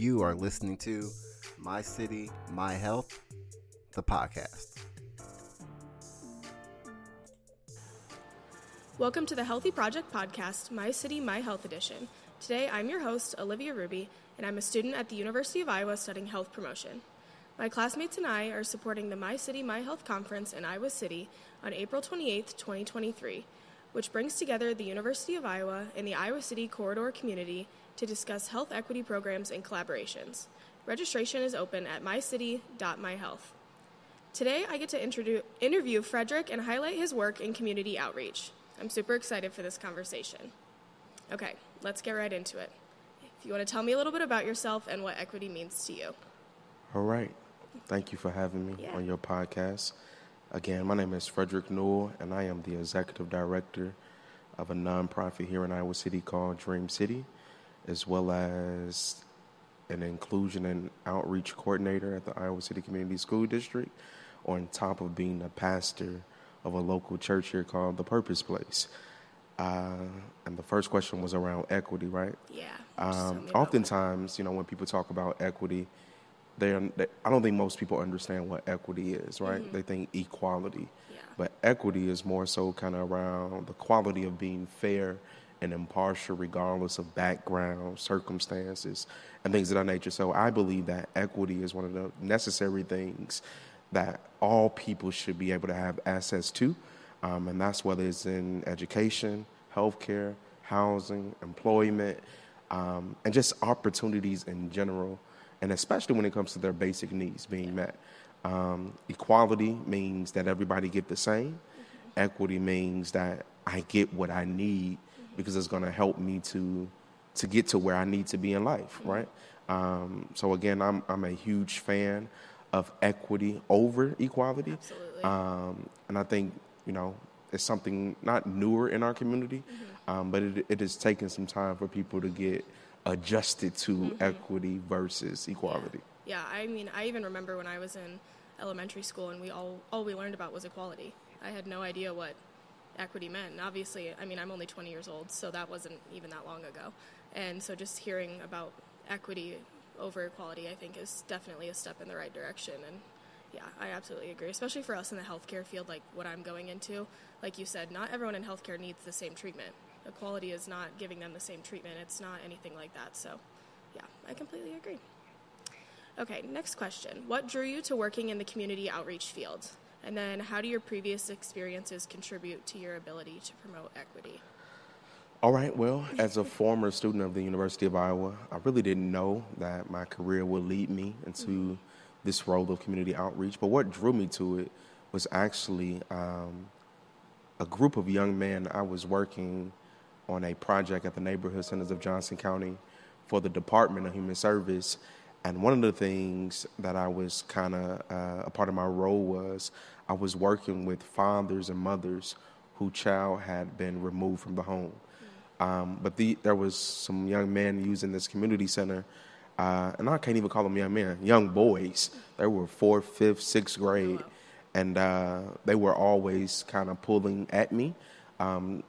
You are listening to My City, My Health, the podcast. Welcome to the Healthy Project podcast, My City, My Health Edition. Today, I'm your host, Olivia Ruby, and I'm a student at the University of Iowa studying health promotion. My classmates and I are supporting the My City, My Health conference in Iowa City on April 28, 2023, which brings together the University of Iowa and the Iowa City corridor community to discuss health equity programs and collaborations. Registration is open at mycity.myhealth. Today, I get to introduce, interview Fredrick and highlight his work in community outreach. I'm super excited for this conversation. Okay, let's get right into it. If you want to tell me a little bit about yourself and what equity means to you. All right. Thank you for having me Yeah. on your podcast. Again, my name is Fredrick Newell, and I am the executive director of a nonprofit here in Iowa City called Dream City, as well as an inclusion and outreach coordinator at the Iowa City Community School District, on top of being a pastor of a local church here called The Purpose Place. Uh, and the first question was around equity, right? Yeah. Um, me about what- oftentimes, you know, when people talk about equity, they, I don't think most people understand what equity is, right? They think equality. Yeah. But equity is more so kind of around the quality of being fair and impartial, regardless of background, circumstances, and things of that nature. So I believe that equity is one of the necessary things that all people should be able to have access to. Um, and that's whether it's in education, healthcare, housing, employment, um, and just opportunities in general, and especially when it comes to their basic needs being met. Um, equality means that everybody get the same. Equity means that I get what I need because it's going to help me to to get to where I need to be in life, right? Um, so again, I'm I'm a huge fan of equity over equality. Absolutely. Um, and I think, you know, it's something not newer in our community, um, but it, it has taken some time for people to get adjusted to equity versus equality. Yeah, I mean, I even remember when I was in elementary school and we all all we learned about was equality. I had no idea what equity meant. And obviously, I mean, I'm only 20 years old, so that wasn't even that long ago. And so just hearing about equity over equality, I think is definitely a step in the right direction and yeah, I absolutely agree, especially for us in the healthcare field like what I'm going into. Like you said, not everyone in healthcare needs the same treatment. Equality is not giving them the same treatment. It's not anything like that. So, yeah, I completely agree. Okay, next question. What drew you to working in the community outreach field? And then, how do your previous experiences contribute to your ability to promote equity? All right, well, as a former student of the University of Iowa, I really didn't know that my career would lead me into this role of community outreach. But what drew me to it was actually um, a group of young men. I was working on a project at the neighborhood centers of Johnson County for the Department of Human Service. And one of the things that I was kind of uh, a part of my role was I was working with fathers and mothers whose child had been removed from the home. Um, but the, there was some young men using this community center, uh, and I can't even call them young men, young boys. They were fourth, fifth, sixth grade, and uh, they were always kind of pulling at me, um,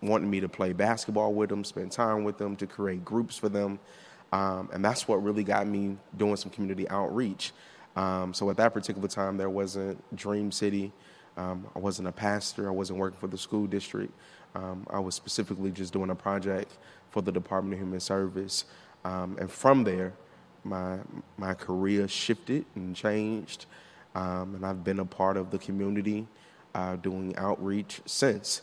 wanting me to play basketball with them, spend time with them, to create groups for them, um, and that's what really got me doing some community outreach. Um, so at that particular time, there wasn't Dream City. Um, I wasn't a pastor. I wasn't working for the school district. Um, I was specifically just doing a project for the Department of Human Service. Um, and from there, my, my career shifted and changed. Um, and I've been a part of the community uh, doing outreach since,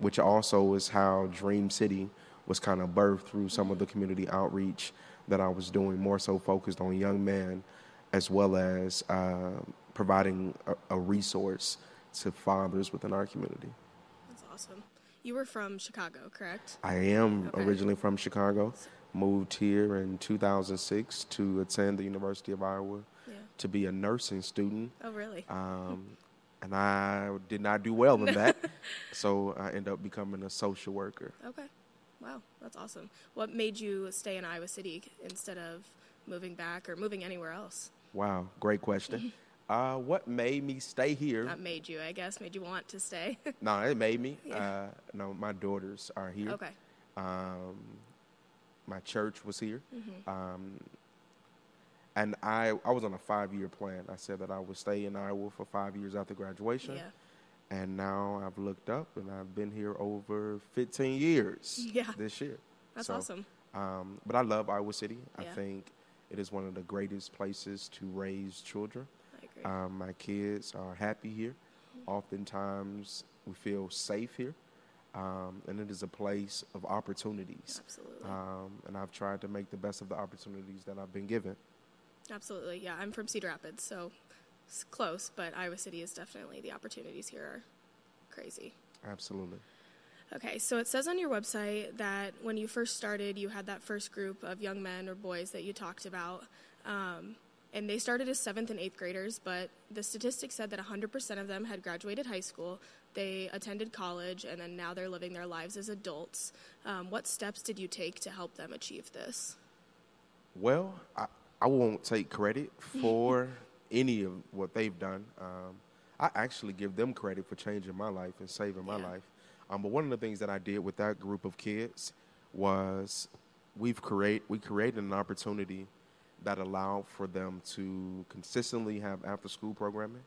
which also is how Dream City was kind of birthed through some of the community outreach that I was doing, more so focused on young men, as well as uh, providing a, a resource to fathers within our community. That's awesome. You were from Chicago, correct? I am Okay. originally from Chicago, moved here in 2006 to attend the University of Iowa Yeah. to be a nursing student. Oh, really? Um, and I did not do well in that, so I ended up becoming a social worker. Okay. Wow, that's awesome. What made you stay in Iowa City instead of moving back or moving anywhere else? Wow, great question. Uh, what made me stay here? Not made you, I guess, made you want to stay. no, it made me. Yeah. Uh, no, my daughters are here. okay. Um, my church was here. Um, and I, I was on a five year plan. I said that I would stay in Iowa for five years after graduation. Yeah. And now I've looked up and I've been here over 15 years Yeah. this year. That's So, awesome. Um, but I love Iowa City. I think it is one of the greatest places to raise children. I agree. Um, my kids are happy here. Oftentimes, we feel safe here. Um, and it is a place of opportunities. Absolutely. Um, and I've tried to make the best of the opportunities that I've been given. Absolutely. Yeah, I'm from Cedar Rapids, so it's close, but Iowa City is definitely the opportunities here are crazy. Absolutely. Okay, so it says on your website that when you first started, you had that first group of young men or boys that you talked about. Um, and they started as seventh and eighth graders, but the statistics said that 100% of them had graduated high school, they attended college, and then now they're living their lives as adults. Um, what steps did you take to help them achieve this? Well, I, I won't take credit for any of what they've done. Um, I actually give them credit for changing my life and saving my Yeah. life. Um, but one of the things that I did with that group of kids was we've create we created an opportunity that allowed for them to consistently have after school programming.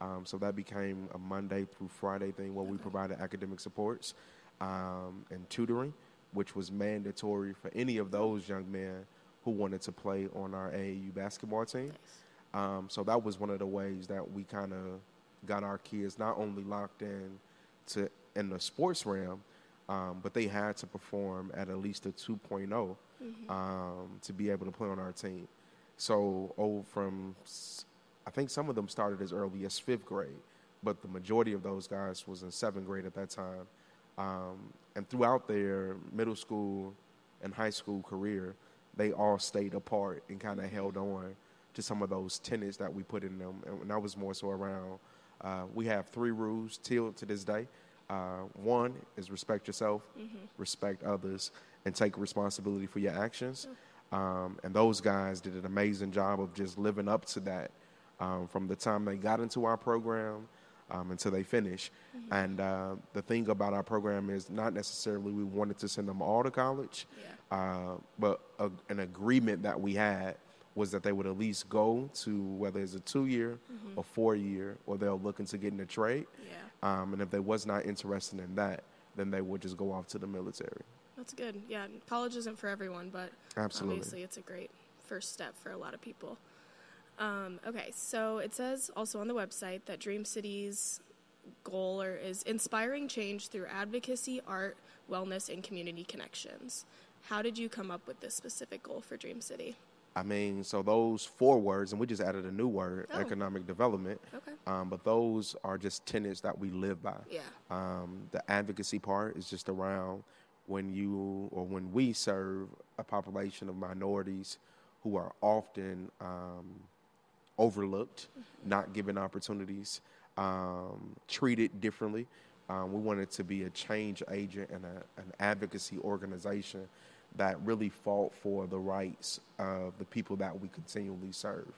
Um, so that became a Monday through Friday thing where we provided academic supports um, and tutoring, which was mandatory for any of those young men who wanted to play on our AAU basketball team. Um, so that was one of the ways that we kind of got our kids not only locked in to in the sports realm, um, but they had to perform at at least a 2.0 um, to be able to play on our team. So, oh, from I think some of them started as early as fifth grade, but the majority of those guys was in seventh grade at that time. Um, and throughout their middle school and high school career, they all stayed apart and kind of held on to some of those tenets that we put in them. And that was more so around, uh, we have three rules till to this day. Uh, one is respect yourself, respect others, and take responsibility for your actions. Um, and those guys did an amazing job of just living up to that um, from the time they got into our program um, until they finish. And uh, the thing about our program is not necessarily we wanted to send them all to college, Yeah. uh, but a, an agreement that we had was that they would at least go to whether it's a two year or four year, or they're looking to get in a trade. Yeah. Um, and if they was not interested in that, then they would just go off to the military. That's good. Yeah, college isn't for everyone, but Absolutely. obviously it's a great first step for a lot of people. Um, okay, so it says also on the website that Dream City's goal or is inspiring change through advocacy, art, wellness, and community connections. How did you come up with this specific goal for Dream City? I mean, so those four words, and we just added a new word, Oh. economic development. Okay. Um, but those are just tenets that we live by. Yeah. Um, the advocacy part is just around when you or when we serve a population of minorities who are often um, overlooked, not given opportunities, um, treated differently. Um, we wanted to be a change agent and a, an advocacy organization that really fought for the rights of the people that we continually serve.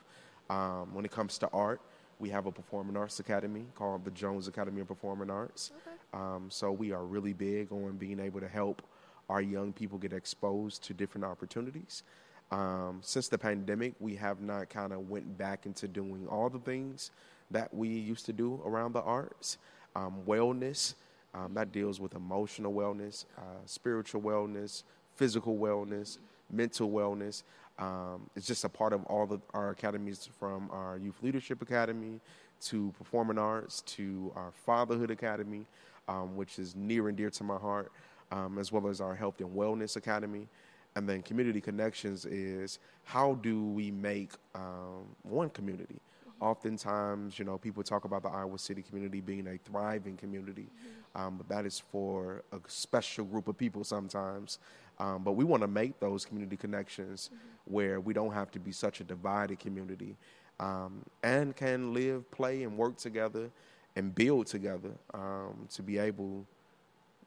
Um, when it comes to art, we have a performing arts academy called the Jones Academy of Performing Arts. Um, so we are really big on being able to help our young people get exposed to different opportunities. Um, since the pandemic, we have not kind of went back into doing all the things that we used to do around the arts. Um, wellness, um, that deals with emotional wellness, uh, spiritual wellness, physical wellness, mental wellness. Um, it's just a part of all of our academies from our Youth Leadership Academy to Performing Arts to our Fatherhood Academy, um, which is near and dear to my heart, um, as well as our Health and Wellness Academy. And then Community Connections is how do we make um, one community? Oftentimes, you know, people talk about the Iowa City community being a thriving community, um, but that is for a special group of people sometimes. Um, but we want to make those community connections where we don't have to be such a divided community um, and can live, play, and work together and build together um, to be able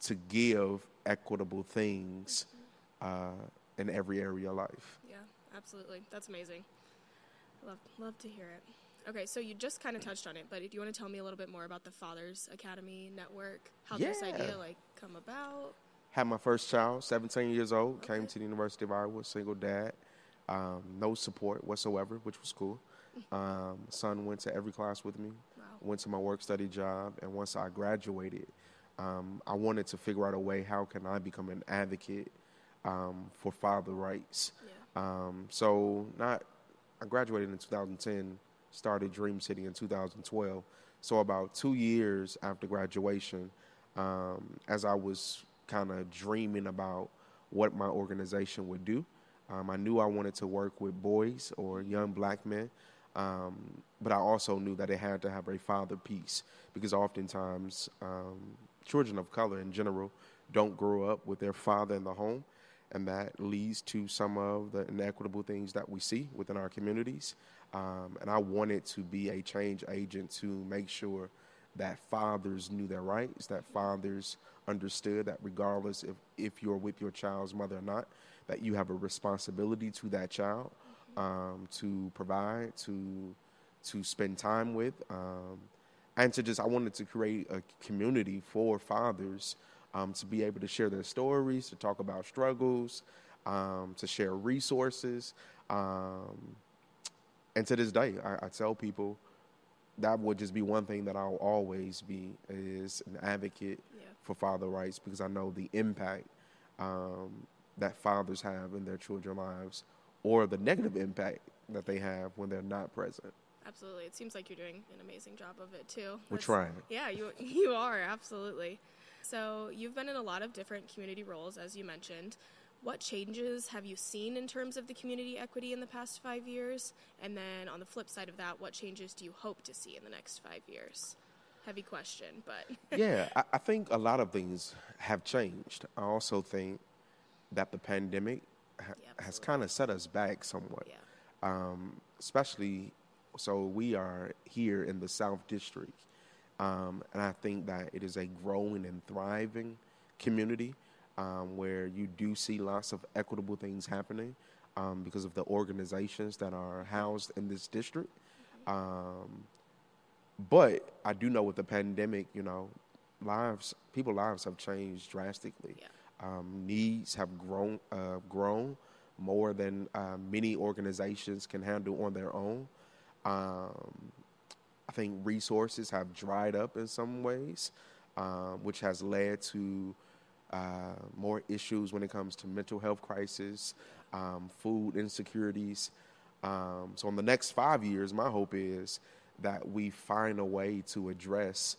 to give equitable things uh, in every area of life. Yeah, absolutely. That's amazing. Love love to hear it. Okay, so you just kind of touched on it, but do you want to tell me a little bit more about the Fathers Academy network? How this idea like come about? Had my first child, 17 years old, came to the University of Iowa, single dad, um, no support whatsoever, which was cool. Um, son went to every class with me, Wow. went to my work study job, and once I graduated, um, I wanted to figure out a way how can I become an advocate um, for father rights. Yeah. Um, so not, I graduated in 2010, started Dream City in 2012. So about two years after graduation, um, as I was kind of dreaming about what my organization would do, um, I knew I wanted to work with boys or young black men, um, but I also knew that it had to have a father piece because oftentimes um, children of color in general don't grow up with their father in the home, and that leads to some of the inequitable things that we see within our communities. Um, and I wanted to be a change agent to make sure that fathers knew their rights, that fathers understood that regardless if, if you're with your child's mother or not, that you have a responsibility to that child um, to provide, to to spend time with, um, and to just I wanted to create a community for fathers um, to be able to share their stories, to talk about struggles, um, to share resources. Um, and to this day, I, I tell people that would just be one thing that I'll always be is an advocate Yeah. for father rights because I know the impact um, that fathers have in their children's lives or the negative impact that they have when they're not present. Absolutely. It seems like you're doing an amazing job of it too. We're trying. Yeah, you you are absolutely. So you've been in a lot of different community roles, as you mentioned. What changes have you seen in terms of the community equity in the past five years? And then on the flip side of that, what changes do you hope to see in the next five years? Heavy question, but yeah, I, I think a lot of things have changed. I also think that the pandemic ha- Yeah, has kind of set us back somewhat. yeah, um, especially so we are here in the South District, um, and I think that it is a growing and thriving community um, where you do see lots of equitable things happening um, because of the organizations that are housed in this district. Um, but I do know with the pandemic, you know, lives, people lives have changed drastically. Yeah. Um, needs have grown, uh, grown more than uh, many organizations can handle on their own. Um, I think resources have dried up in some ways, um, which has led to uh, more issues when it comes to mental health crisis, um, food insecurities. Um, so, in the next five years, my hope is that we find a way to address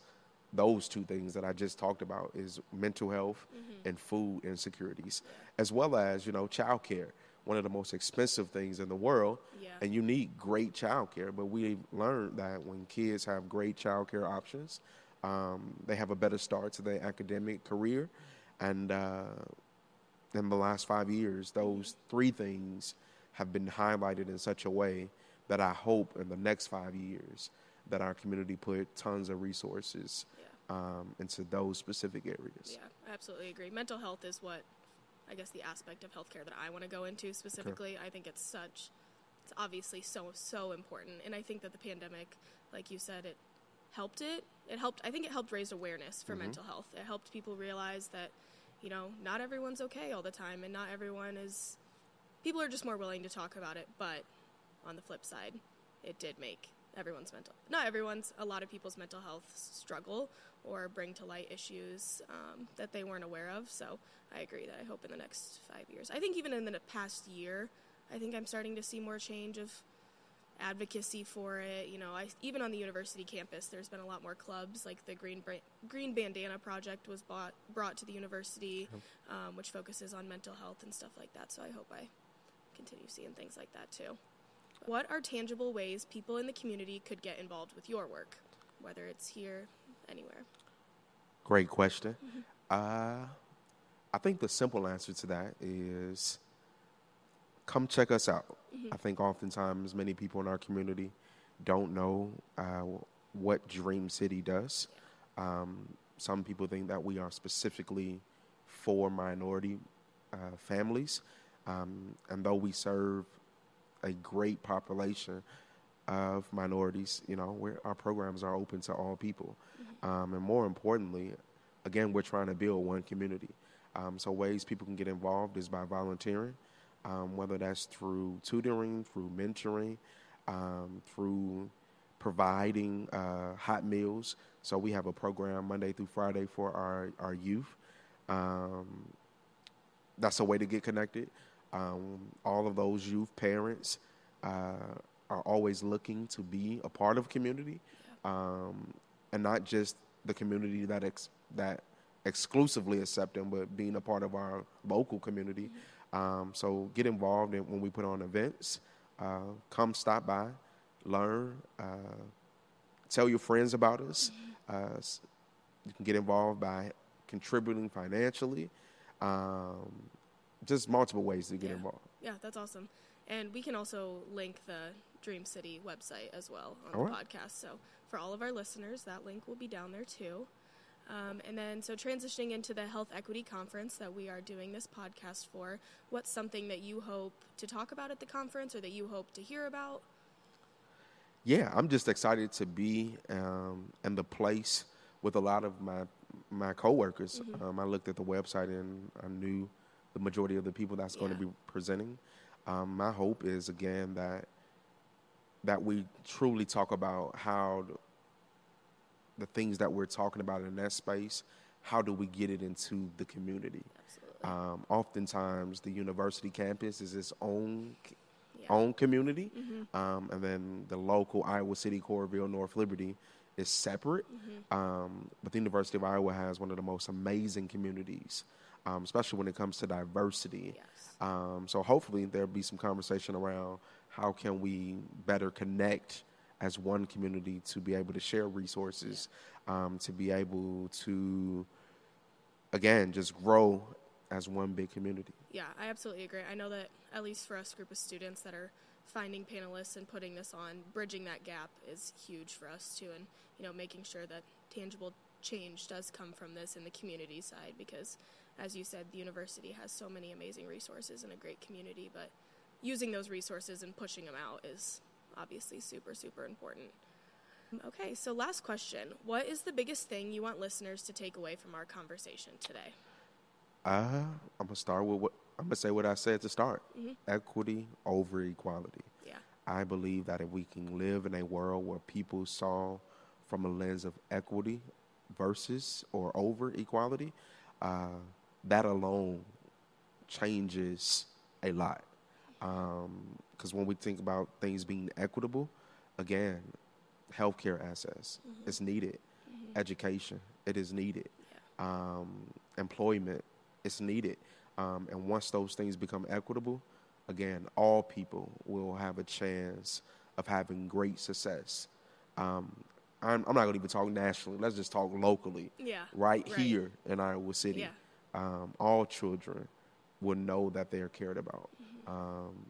those two things that I just talked about: is mental health and food insecurities, as well as you know childcare, one of the most expensive things in the world, Yeah. and you need great childcare. But we've learned that when kids have great childcare options, um, they have a better start to their academic career, and uh, in the last five years, those three things have been highlighted in such a way that I hope in the next five years that our community put tons of resources yeah, um, into those specific areas. yeah. I absolutely agree. Mental health is what I guess the aspect of healthcare that I want to go into specifically. I think it's such it's obviously so so important and I think that the pandemic like you said it helped it. It helped I think it helped raise awareness for mental health. It helped people realize that you know, not everyone's okay all the time and not everyone is people are just more willing to talk about it, but on the flip side, it did make everyone's mental not everyone's a lot of people's mental health struggle or bring to light issues um, that they weren't aware of so i agree that i hope in the next five years i think even in the past year i think i'm starting to see more change of advocacy for it. You know I, even on the university campus there's been a lot more clubs like the green Bra- green bandana project was bought, brought to the university um, which focuses on mental health and stuff like that. So i hope i continue seeing things like that too. What are tangible ways people in the community could get involved with your work, whether it's here, anywhere? Great question. Uh, I think the simple answer to that is come check us out. I think oftentimes many people in our community don't know uh, what Dream City does. Um, some people think that we are specifically for minority uh, families, um, and though we serve a great population of minorities, you know, our programs are open to all people. Um, and more importantly, again, we're trying to build one community. Um, so ways people can get involved is by volunteering, um, whether that's through tutoring, through mentoring, um, through providing uh, hot meals. So we have a program Monday through Friday for our, our youth. Um, that's a way to get connected. Um, all of those youth parents uh, are always looking to be a part of community, um, and not just the community that ex- that exclusively accept them, but being a part of our local community. Mm-hmm. Um, so get involved in, when we put on events. Uh, come stop by, learn, uh, tell your friends about us. Uh, you can get involved by contributing financially. Um, just multiple ways to get yeah. involved. Yeah, that's awesome. And we can also link the Dream City website as well on all the right. podcast. So for all of our listeners, that link will be down there too. Um, and then, so transitioning into the Health Equity Conference that we are doing this podcast for, what's something that you hope to talk about at the conference or that you hope to hear about? Yeah, I'm just excited to be um, in the place with a lot of my my coworkers. Mm-hmm. Um, I looked at the website and I knew the majority of the people that's yeah. going to be presenting. Um, my hope is again that that we truly talk about how the, things that we're talking about in that space, how do we get it into the community? Absolutely. Um, oftentimes, the university campus is its own yeah. own community, mm-hmm. um, and then the local Iowa City, Coralville, North Liberty is separate. Mm-hmm. Um, but the University of Iowa has one of the most amazing communities um, especially when it comes to diversity. Yes. Um, so hopefully there'll be some conversation around how can we better connect as one community to be able to share resources, um, to be able to, again, just grow as one big community. Yeah, I absolutely agree. I know that at least for us group of students that are finding panelists and putting this on, bridging that gap is huge for us too, and you know making sure that tangible change does come from this in the community side because as you said, the university has so many amazing resources and a great community, but using those resources and pushing them out is obviously super, super important. Okay, so last question. What is the biggest thing you want listeners to take away from our conversation today? Uh, I'm gonna start with what I'm gonna say what I said to start. Mm-hmm. Equity over equality. Yeah. I believe that if we can live in a world where people saw from a lens of equity versus or over equality, uh, that alone changes a lot. Because um, when we think about things being equitable, again, healthcare access mm-hmm. is needed, mm-hmm. education it is needed, yeah. um, employment is needed, um, and once those things become equitable, again, all people will have a chance of having great success. Um, I'm, I'm, not going to even talk nationally. Let's just talk locally. Yeah. Right, right. here in Iowa City. Yeah um, all children will know that they are cared about. Um,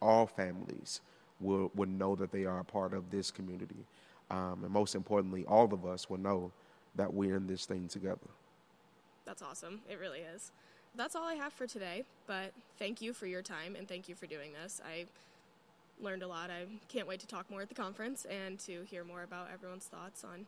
all families will, will know that they are a part of this community. Um, and most importantly, all of us will know that we're in this thing together. That's awesome. It really is. That's all I have for today, but thank you for your time and thank you for doing this. I learned a lot. I can't wait to talk more at the conference and to hear more about everyone's thoughts on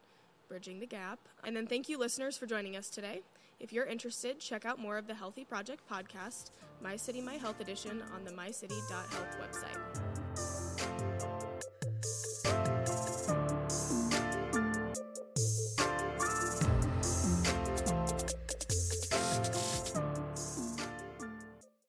bridging the gap. And then thank you, listeners, for joining us today. If you're interested, check out more of the Healthy Project podcast, My City, My Health edition, on the mycity.health website.